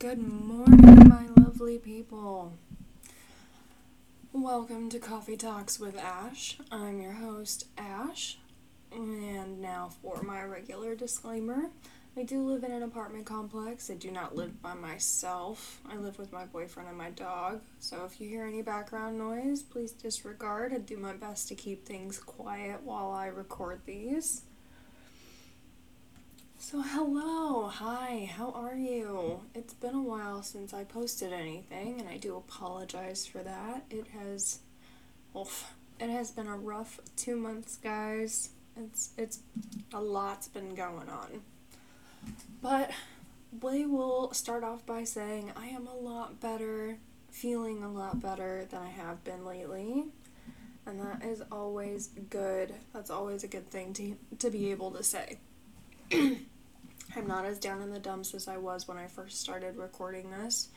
Good morning, my lovely people. Welcome to Coffee Talks with Ash. I'm your host, Ash. And now for my regular disclaimer. I do live in an apartment complex. I do not live by myself. I live with my boyfriend and my dog. So if you hear any background noise, please disregard. I do my best to keep things quiet while I record these. So, hello, hi, how are you? It's been a while since I posted anything, and I do apologize for that. It has, oof, it has been a rough two months, guys. It's it's a lot's been going on, but we will start off by saying I am a lot better, feeling a lot better than I have been lately, and that is always good. That's always a good thing to to be able to say. I'm not as down in the dumps as I was when I first started recording this.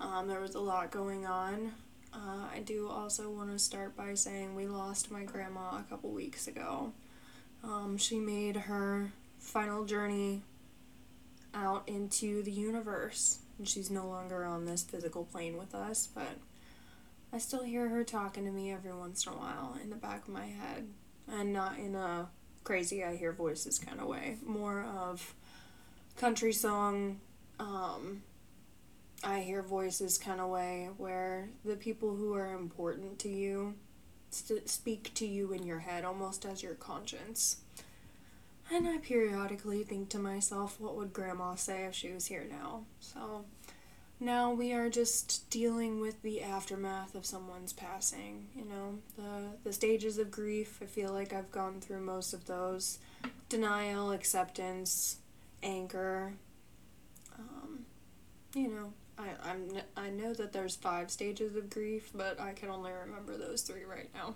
Um, there was a lot going on. Uh, I do also want to start by saying we lost my grandma a couple weeks ago. Um, she made her final journey out into the universe. And she's no longer on this physical plane with us, but I still hear her talking to me every once in a while in the back of my head. And not in a crazy, I hear voices kind of way. More of country song, um, I hear voices kind of way where the people who are important to you st- speak to you in your head almost as your conscience. And I periodically think to myself, what would grandma say if she was here now? So now we are just dealing with the aftermath of someone's passing, you know, the the stages of grief. I feel like I've gone through most of those. Denial, acceptance, anger. Um, you know, I I'm I know that there's five stages of grief, but I can only remember those three right now.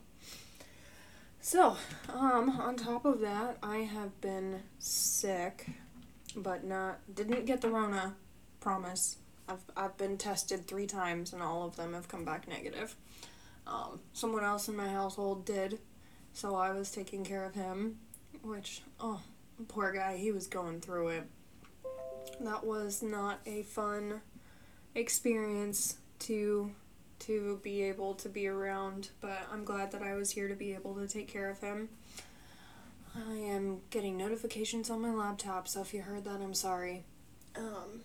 So, um, on top of that, I have been sick, but not didn't get the Rona. Promise. I've I've been tested three times, and all of them have come back negative. Um, someone else in my household did, so I was taking care of him, which oh poor guy, he was going through it. That was not a fun experience to to be able to be around, but I'm glad that I was here to be able to take care of him. I am getting notifications on my laptop, so if you heard that, I'm sorry. Um,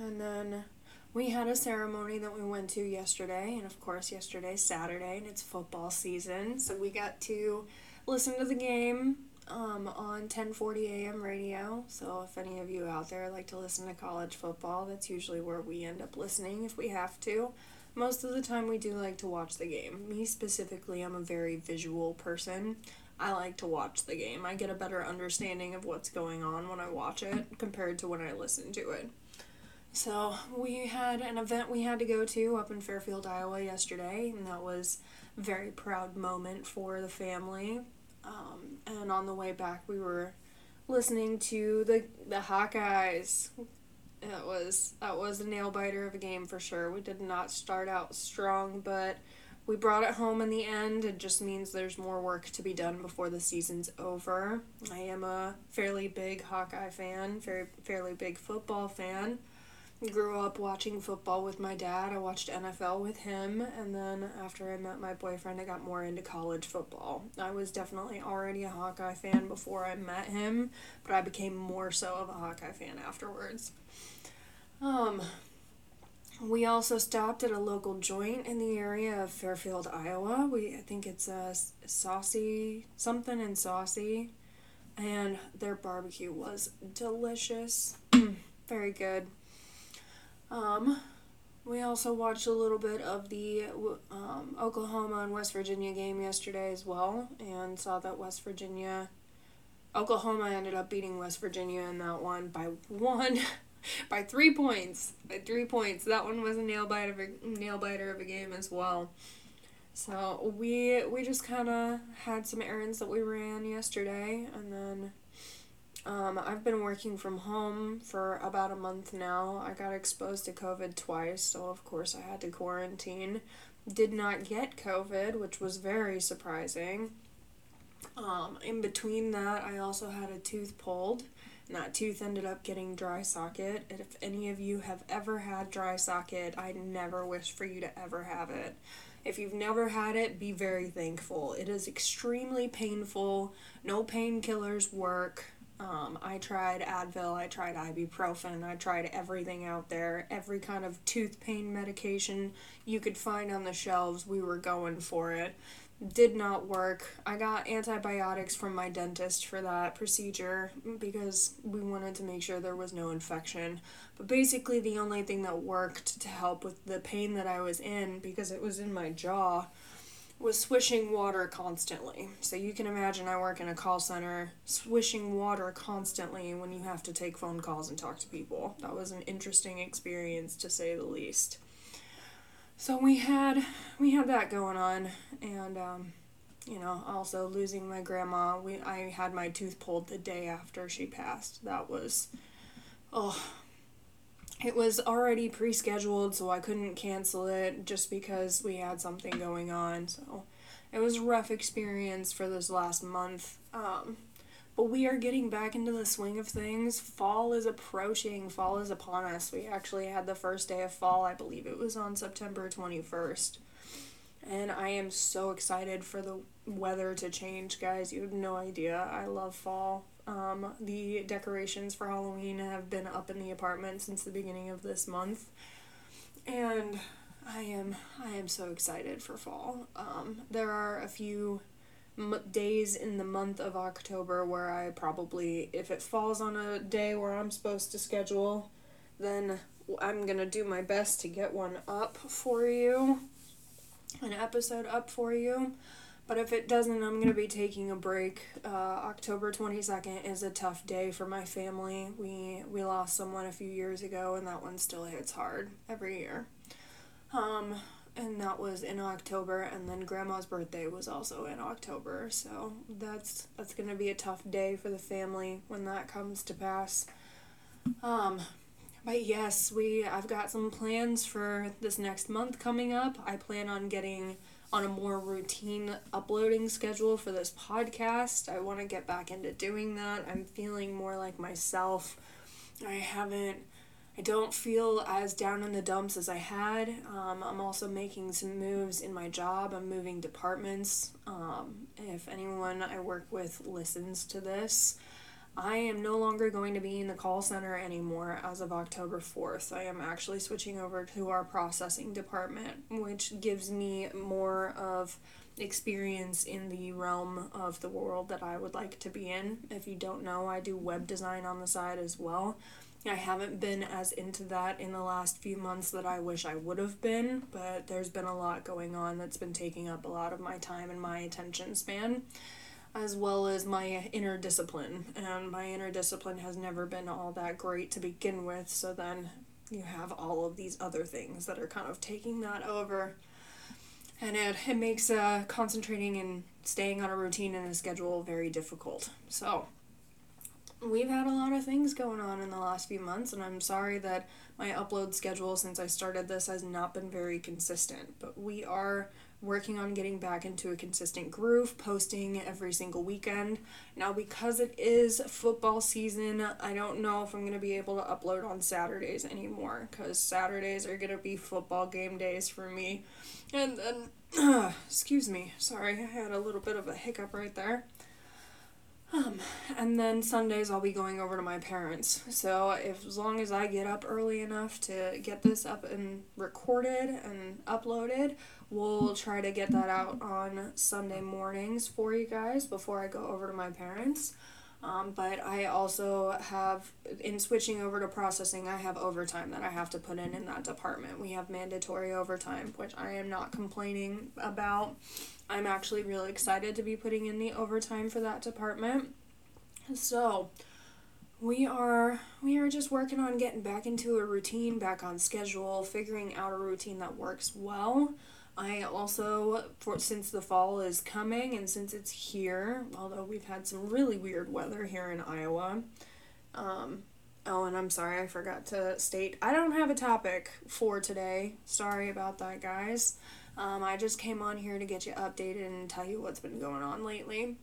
and then we had a ceremony that we went to yesterday, and of course, yesterday's Saturday, and it's football season, so we got to listen to the game um, on 1040 AM radio. So if any of you out there like to listen to college football, that's usually where we end up listening if we have to. Most of the time, we do like to watch the game. Me specifically, I'm a very visual person. I like to watch the game. I get a better understanding of what's going on when I watch it compared to when I listen to it. So, we had an event we had to go to up in Fairfield, Iowa yesterday, and that was a very proud moment for the family. Um, and on the way back, we were listening to the the Hawkeyes. That was that was a nail biter of a game for sure. We did not start out strong, but we brought it home in the end. It just means there's more work to be done before the season's over. I am a fairly big Hawkeye fan, very fairly big football fan grew up watching football with my dad. I watched NFL with him, and then after I met my boyfriend, I got more into college football. I was definitely already a Hawkeye fan before I met him, but I became more so of a Hawkeye fan afterwards. Um, we also stopped at a local joint in the area of Fairfield, Iowa. We I think it's a saucy something in saucy, and their barbecue was delicious. Very good. Um, we also watched a little bit of the um, Oklahoma and West Virginia game yesterday as well, and saw that West Virginia, Oklahoma ended up beating West Virginia in that one by one, by three points. By three points. That one was a nail biter of a nail biter of a game as well. So we we just kind of had some errands that we ran yesterday, and then um, I've been working from home for about a month now. I got exposed to COVID twice, so of course I had to quarantine. Did not get COVID, which was very surprising. Um, in between that, I also had a tooth pulled. and that tooth ended up getting dry socket. And if any of you have ever had dry socket, I never wish for you to ever have it. If you've never had it, be very thankful. It is extremely painful. No painkillers work. Um, I tried Advil, I tried ibuprofen, I tried everything out there. Every kind of tooth pain medication you could find on the shelves, we were going for it. Did not work. I got antibiotics from my dentist for that procedure because we wanted to make sure there was no infection. But basically, the only thing that worked to help with the pain that I was in, because it was in my jaw, was swishing water constantly. So you can imagine I work in a call center, swishing water constantly when you have to take phone calls and talk to people. That was an interesting experience to say the least. So we had we had that going on and um, you know, also losing my grandma. We I had my tooth pulled the day after she passed. That was oh it was already pre-scheduled so i couldn't cancel it just because we had something going on so. It was a rough experience for this last month um, but we are getting back into the swing of things. Fall is approaching. Fall is upon us. We actually had the first day of fall. I believe it was on september 21st and i am so excited for the weather to change guys. You have no idea. I love fall um, the decorations for Halloween have been up in the apartment since the beginning of this month, and I am I am so excited for fall. Um, there are a few m- days in the month of October where I probably, if it falls on a day where I'm supposed to schedule, then I'm gonna do my best to get one up for you, an episode up for you. But if it doesn't, I'm going to be taking a break. Uh, October 22nd is a tough day for my family. We we lost someone a few years ago, and that one still hits hard every year. Um, and that was in October, and then Grandma's birthday was also in October. So that's that's to be a tough day for the family when that comes to pass. Um, but yes, we I've got some plans for this next month coming up. I plan on getting on a more routine uploading schedule for this podcast. I want to get back into doing that. I'm feeling more like myself. I haven't, I don't feel as down in the dumps as I had. Um, I'm also making some moves in my job. I'm moving departments. Um, if anyone I work with listens to this, I am no longer going to be in the call center anymore as of October 4th. I am actually switching over to our processing department, which gives me more of experience in the realm of the world that I would like to be in. If you don't know, I do web design on the side as well. I haven't been as into that in the last few months that I wish I would have been, but there's been a lot going on that's been taking up a lot of my time and my attention span as well as my inner discipline. And my inner discipline has never been all that great to begin with, so then you have all of these other things that are kind of taking that over. And it, it makes uh, concentrating and staying on a routine and a schedule very difficult. So, we've had a lot of things going on in the last few months, and I'm sorry that my upload schedule since I started this has not been very consistent. But we are working on getting back into a consistent groove, posting every single weekend. Now, because it is football season, I don't know if I'm going to be able to upload on Saturdays anymore because Saturdays are going to be football game days for me. And then, uh, excuse me, sorry, I had a little bit of a hiccup right there. Um, and then Sundays I'll be going over to my parents. So if as long as I get up early enough to get this up and recorded and uploaded, we'll try to get that out on Sunday mornings for you guys before I go over to my parents. Um, but I also have, in switching over to processing, I have overtime that I have to put in in that department. We have mandatory overtime, which I am not complaining about. I'm actually really excited to be putting in the overtime for that department. So, we are we are just working on getting back into a routine, back on schedule, figuring out a routine that works well. I also, for since the fall is coming and since it's here, although we've had some really weird weather here in Iowa. Um, oh, and I'm sorry, I forgot to state I don't have a topic for today. Sorry about that, guys. Um, I just came on here to get you updated and tell you what's been going on lately.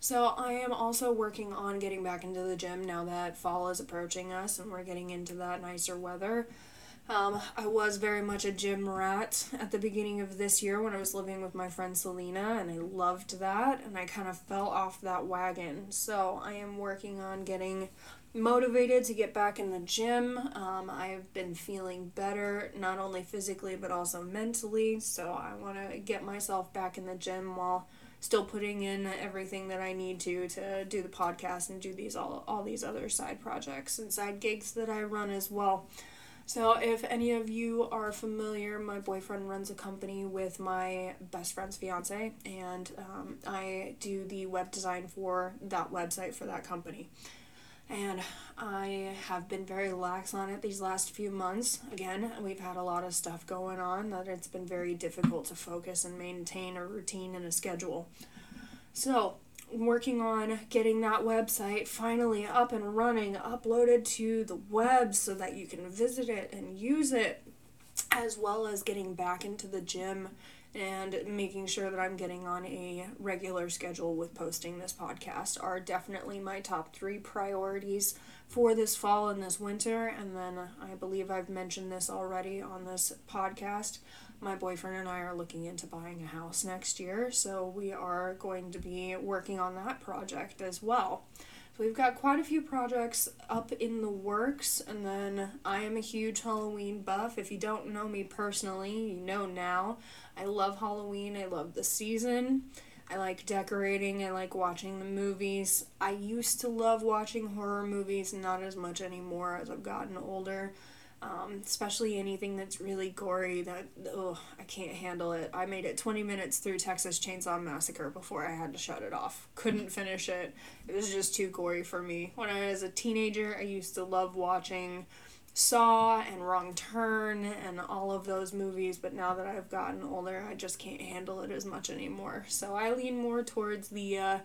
So I am also working on getting back into the gym now that fall is approaching us and we're getting into that nicer weather. Um, I was very much a gym rat at the beginning of this year when I was living with my friend Selena, and I loved that, and I kind of fell off that wagon. So I am working on getting motivated to get back in the gym. Um, I've been feeling better, not only physically but also mentally. So I want to get myself back in the gym while still putting in everything that I need to to do the podcast and do these all all these other side projects and side gigs that I run as well. So, if any of you are familiar, my boyfriend runs a company with my best friend's fiance, and um, I do the web design for that website for that company. And I have been very lax on it these last few months. Again, we've had a lot of stuff going on that it's been very difficult to focus and maintain a routine and a schedule. So, working on getting that website finally up and running, uploaded to the web so that you can visit it and use it, as well as getting back into the gym and making sure that I'm getting on a regular schedule with posting this podcast are definitely my top three priorities for this fall and this winter. And then I believe I've mentioned this already on this podcast my boyfriend and I are looking into buying a house next year, so we are going to be working on that project as well. So we've got quite a few projects up in the works, and then I am a huge Halloween buff. If you don't know me personally, you know now. I love Halloween, I love the season. I like decorating, I like watching the movies. I used to love watching horror movies, not as much anymore as I've gotten older. Um, especially anything that's really gory that oh I can't handle it. I made it 20 minutes through Texas Chainsaw Massacre before I had to shut it off. Couldn't finish it. It was just too gory for me. When I was a teenager, I used to love watching Saw and Wrong Turn and all of those movies, but now that I've gotten older, I just can't handle it as much anymore. So I lean more towards the uh,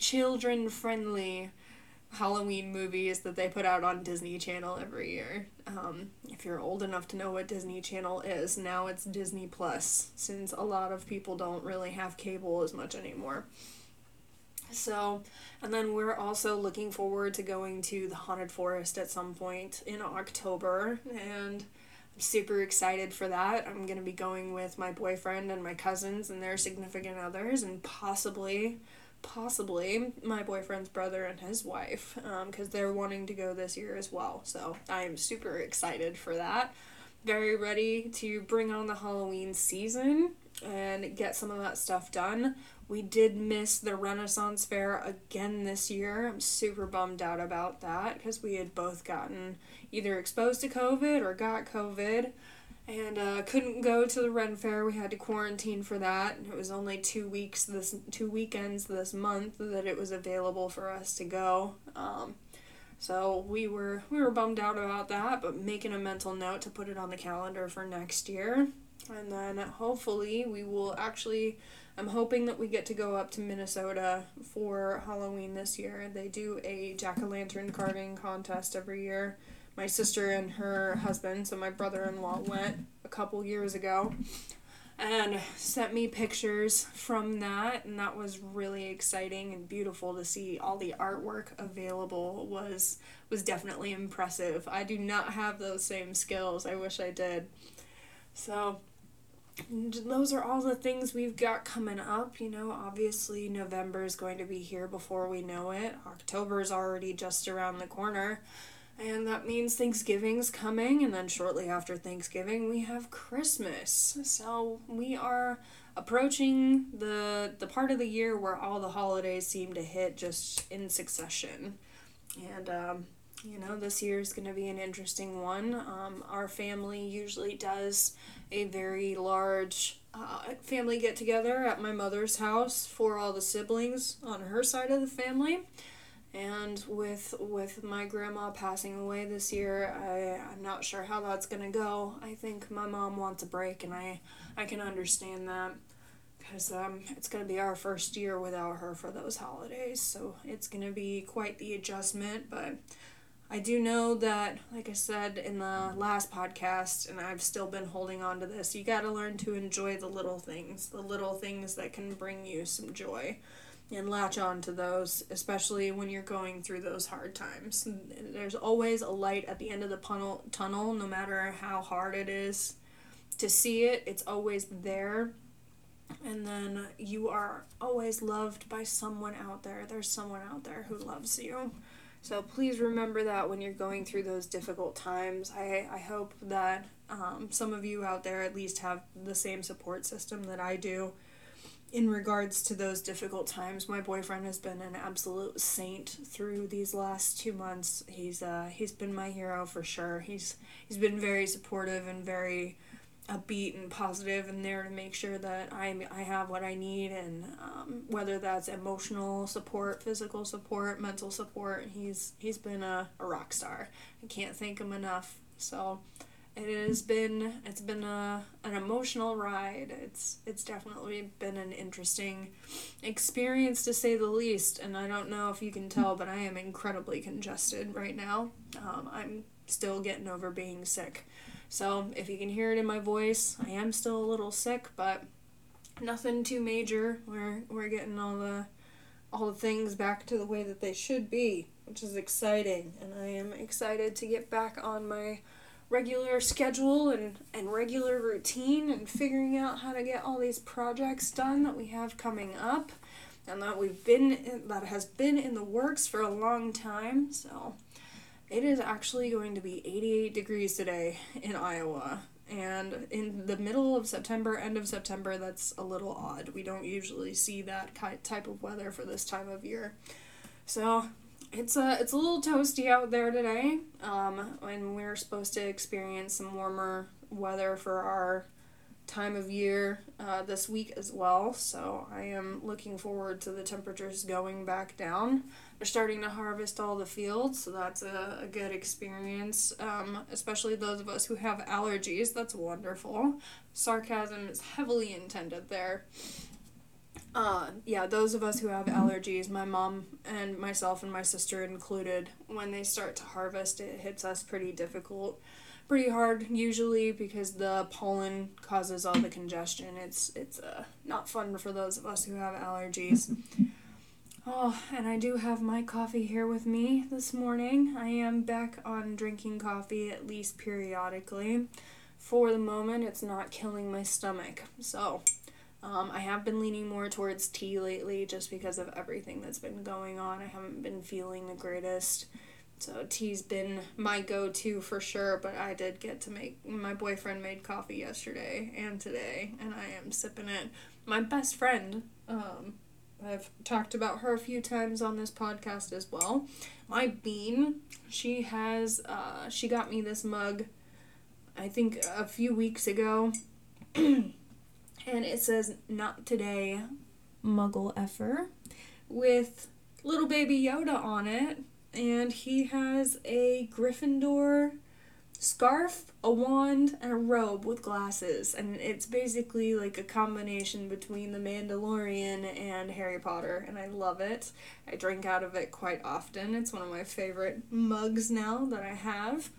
children friendly Halloween movies that they put out on Disney Channel every year. Um, if you're old enough to know what Disney Channel is, now it's Disney Plus, since a lot of people don't really have cable as much anymore. So, and then we're also looking forward to going to the Haunted Forest at some point in October, and I'm super excited for that. I'm going to be going with my boyfriend and my cousins and their significant others, and possibly possibly my boyfriend's brother and his wife because um, they're wanting to go this year as well. So I am super excited for that. Very ready to bring on the Halloween season and get some of that stuff done. We did miss the Renaissance Fair again this year. I'm super bummed out about that because we had both gotten either exposed to COVID or got COVID and uh, couldn't go to the Ren Fair. We had to quarantine for that. It was only two weeks this two weekends this month that it was available for us to go. Um, so we were we were bummed out about that, but making a mental note to put it on the calendar for next year. And then hopefully we will actually I'm hoping that we get to go up to Minnesota for Halloween this year. They do a jack-o'-lantern carving contest every year my sister and her husband, so my brother in law, went a couple years ago and sent me pictures from that and that was really exciting and beautiful to see. All the artwork available was was definitely impressive. I do not have those same skills. I wish i did. So those are all the things we've got coming up you know. Obviously november is going to be here before we know it. October is already just around the corner and that means Thanksgiving's coming, and then shortly after Thanksgiving, we have Christmas. So we are approaching the the part of the year where all the holidays seem to hit just in succession. And um, you know, this year is going to be an interesting one. Um, our family usually does a very large uh, family get together at my mother's house for all the siblings on her side of the family and with with my grandma passing away this year I, i'm not sure how that's going to go. I think my mom wants a break and i i can understand that. Because um, it's going to be our first year without her for those holidays so it's going to be quite the adjustment. But i do know that like i said in the last podcast and i've still been holding on to this you got to learn to enjoy the little things the little things that can bring you some joy and latch on to those, especially when you're going through those hard times. There's always a light at the end of the tunnel, tunnel no matter how hard it is to see it, it's always there. And then you are always loved by someone out there. There's someone out there who loves you. So please remember that when you're going through those difficult times. I, I hope that um, some of you out there at least have the same support system that I do in regards to those difficult times. My boyfriend has been an absolute saint through these last two months. He's uh, he's been my hero for sure. He's he's been very supportive and very upbeat and positive and there to make sure that I I have what I need and um, whether that's emotional support, physical support, mental support. He's he's been a, a rock star. I can't thank him enough. So it has been it's been a an emotional ride. It's it's definitely been an interesting experience to say the least. And I don't know if you can tell, but I am incredibly congested right now. Um, I'm still getting over being sick. So if you can hear it in my voice, I am still a little sick, but nothing too major. We're we're getting all the all the things back to the way that they should be, which is exciting. And I am excited to get back on my regular schedule and, and regular routine and figuring out how to get all these projects done that we have coming up and that we've been in, that has been in the works for a long time. So it is actually going to be 88 degrees today in Iowa. And in the middle of September end of September that's a little odd. We don't usually see that type of weather for this time of year. So it's a it's a little toasty out there today. Um, and we're supposed to experience some warmer weather for our time of year uh, this week as well. So I am looking forward to the temperatures going back down. They're starting to harvest all the fields, so that's a, a good experience. Um, especially those of us who have allergies. That's wonderful. Sarcasm is heavily intended there. Uh, yeah, those of us who have allergies, my mom and myself and my sister included, when they start to harvest, it hits us pretty difficult, pretty hard usually because the pollen causes all the congestion. It's it's uh, not fun for those of us who have allergies. Oh, and I do have my coffee here with me this morning. I am back on drinking coffee at least periodically. For the moment, it's not killing my stomach. So, um, I have been leaning more towards tea lately just because of everything that's been going on. I haven't been feeling the greatest. So tea's been my go-to for sure, but I did get to make my boyfriend made coffee yesterday and today, and I am sipping it. My best friend, um, I've talked about her a few times on this podcast as well. My bean, she has, uh, she got me this mug, I think a few weeks ago. and it says not today muggle effer with little baby yoda on it. And he has a gryffindor scarf a wand and a robe with glasses. And it's basically like a combination between the mandalorian and harry potter. And i love it. I drink out of it quite often. It's one of my favorite mugs now that i have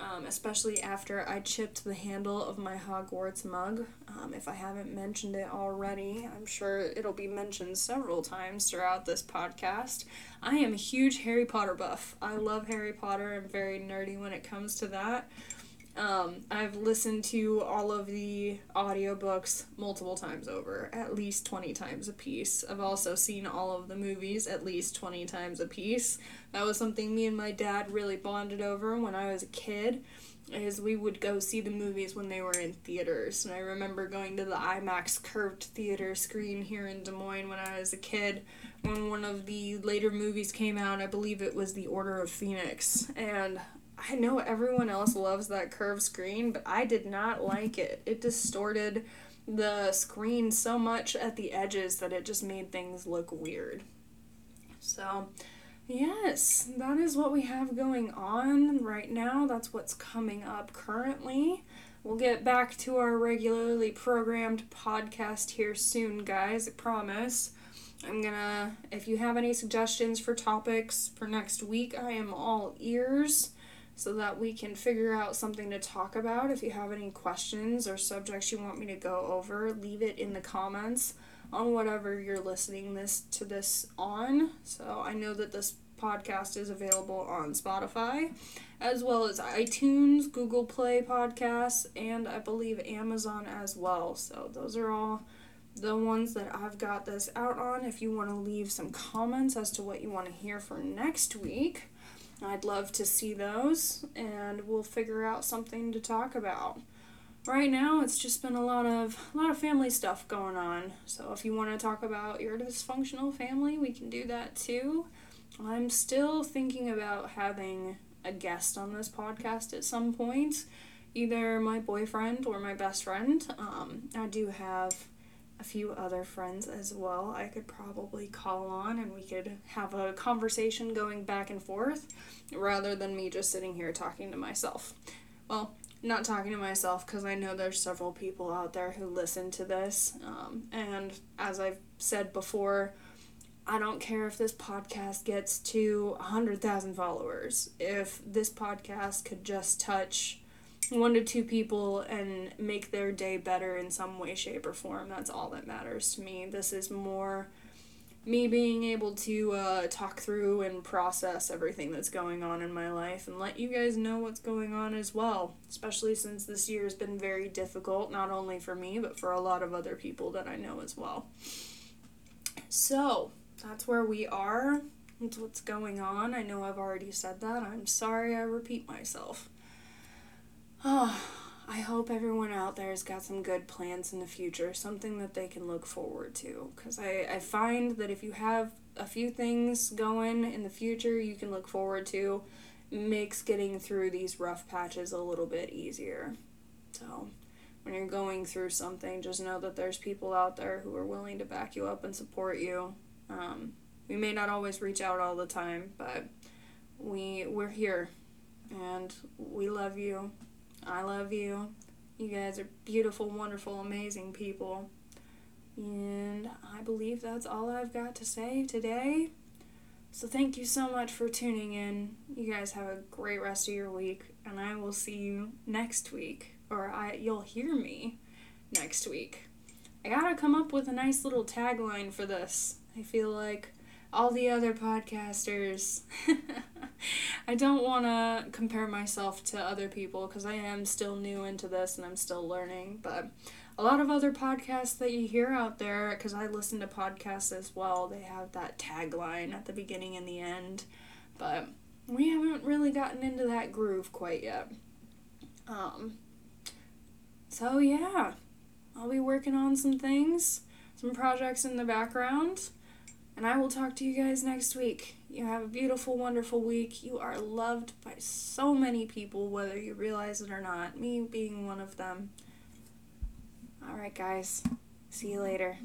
um, especially after I chipped the handle of my Hogwarts mug. Um, if I haven't mentioned it already, I'm sure it'll be mentioned several times throughout this podcast. I am a huge Harry Potter buff. I love Harry Potter. I'm very nerdy when it comes to that. Um, I've listened to all of the audiobooks multiple times over, at least 20 times a piece. I've also seen all of the movies at least 20 times a piece. That was something me and my dad really bonded over when I was a kid. Is we would go see the movies when they were in theaters. And I remember going to the IMAX curved theater screen here in Des Moines when I was a kid. When one of the later movies came out, I believe it was The Order of Phoenix. And I know everyone else loves that curved screen, but I did not like it. It distorted the screen so much at the edges that it just made things look weird. So, yes, that is what we have going on right now. That's what's coming up currently. We'll get back to our regularly programmed podcast here soon, guys, I promise. I'm gonna, if you have any suggestions for topics for next week, I am all ears so that we can figure out something to talk about. If you have any questions or subjects you want me to go over, leave it in the comments on whatever you're listening this to this on. So I know that this podcast is available on Spotify as well as iTunes, Google Play Podcasts, and I believe Amazon as well. So those are all the ones that I've got this out on. If you want to leave some comments as to what you want to hear for next week, I'd love to see those and we'll figure out something to talk about. Right now it's just been a lot of a lot of family stuff going on. So if you want to talk about your dysfunctional family, we can do that too. I'm still thinking about having a guest on this podcast at some point, either my boyfriend or my best friend. Um, I do have a few other friends as well I could probably call on and we could have a conversation going back and forth rather than me just sitting here talking to myself. Well, not talking to myself because I know there's several people out there who listen to this. Um, and as I've said before, I don't care if this podcast gets to 100,000 followers. If this podcast could just touch one to two people and make their day better in some way, shape, or form, that's all that matters to me. This is more me being able to uh, talk through and process everything that's going on in my life and let you guys know what's going on as well, especially since this year has been very difficult, not only for me, but for a lot of other people that I know as well. So, that's where we are. That's what's going on. I know I've already said that. I'm sorry I repeat myself. Oh, I hope everyone out there has got some good plans in the future, something that they can look forward to. Because I, I find that if you have a few things going in the future you can look forward to, makes getting through these rough patches a little bit easier. So, when you're going through something, just know that there's people out there who are willing to back you up and support you. Um, we may not always reach out all the time, but we we're here, and we love you I love you. You guys are beautiful, wonderful, amazing people. And I believe that's all I've got to say today. So thank you so much for tuning in. You guys have a great rest of your week, and I will see you next week, or I you'll hear me next week. I gotta come up with a nice little tagline for this. I feel like all the other podcasters. I don't want to compare myself to other people because I am still new into this and I'm still learning. But a lot of other podcasts that you hear out there, because I listen to podcasts as well, they have that tagline at the beginning and the end. But we haven't really gotten into that groove quite yet. Um, so, yeah, I'll be working on some things, some projects in the background. And I will talk to you guys next week. You have a beautiful, wonderful week. You are loved by so many people, whether you realize it or not, me being one of them. Alright, guys. See you later.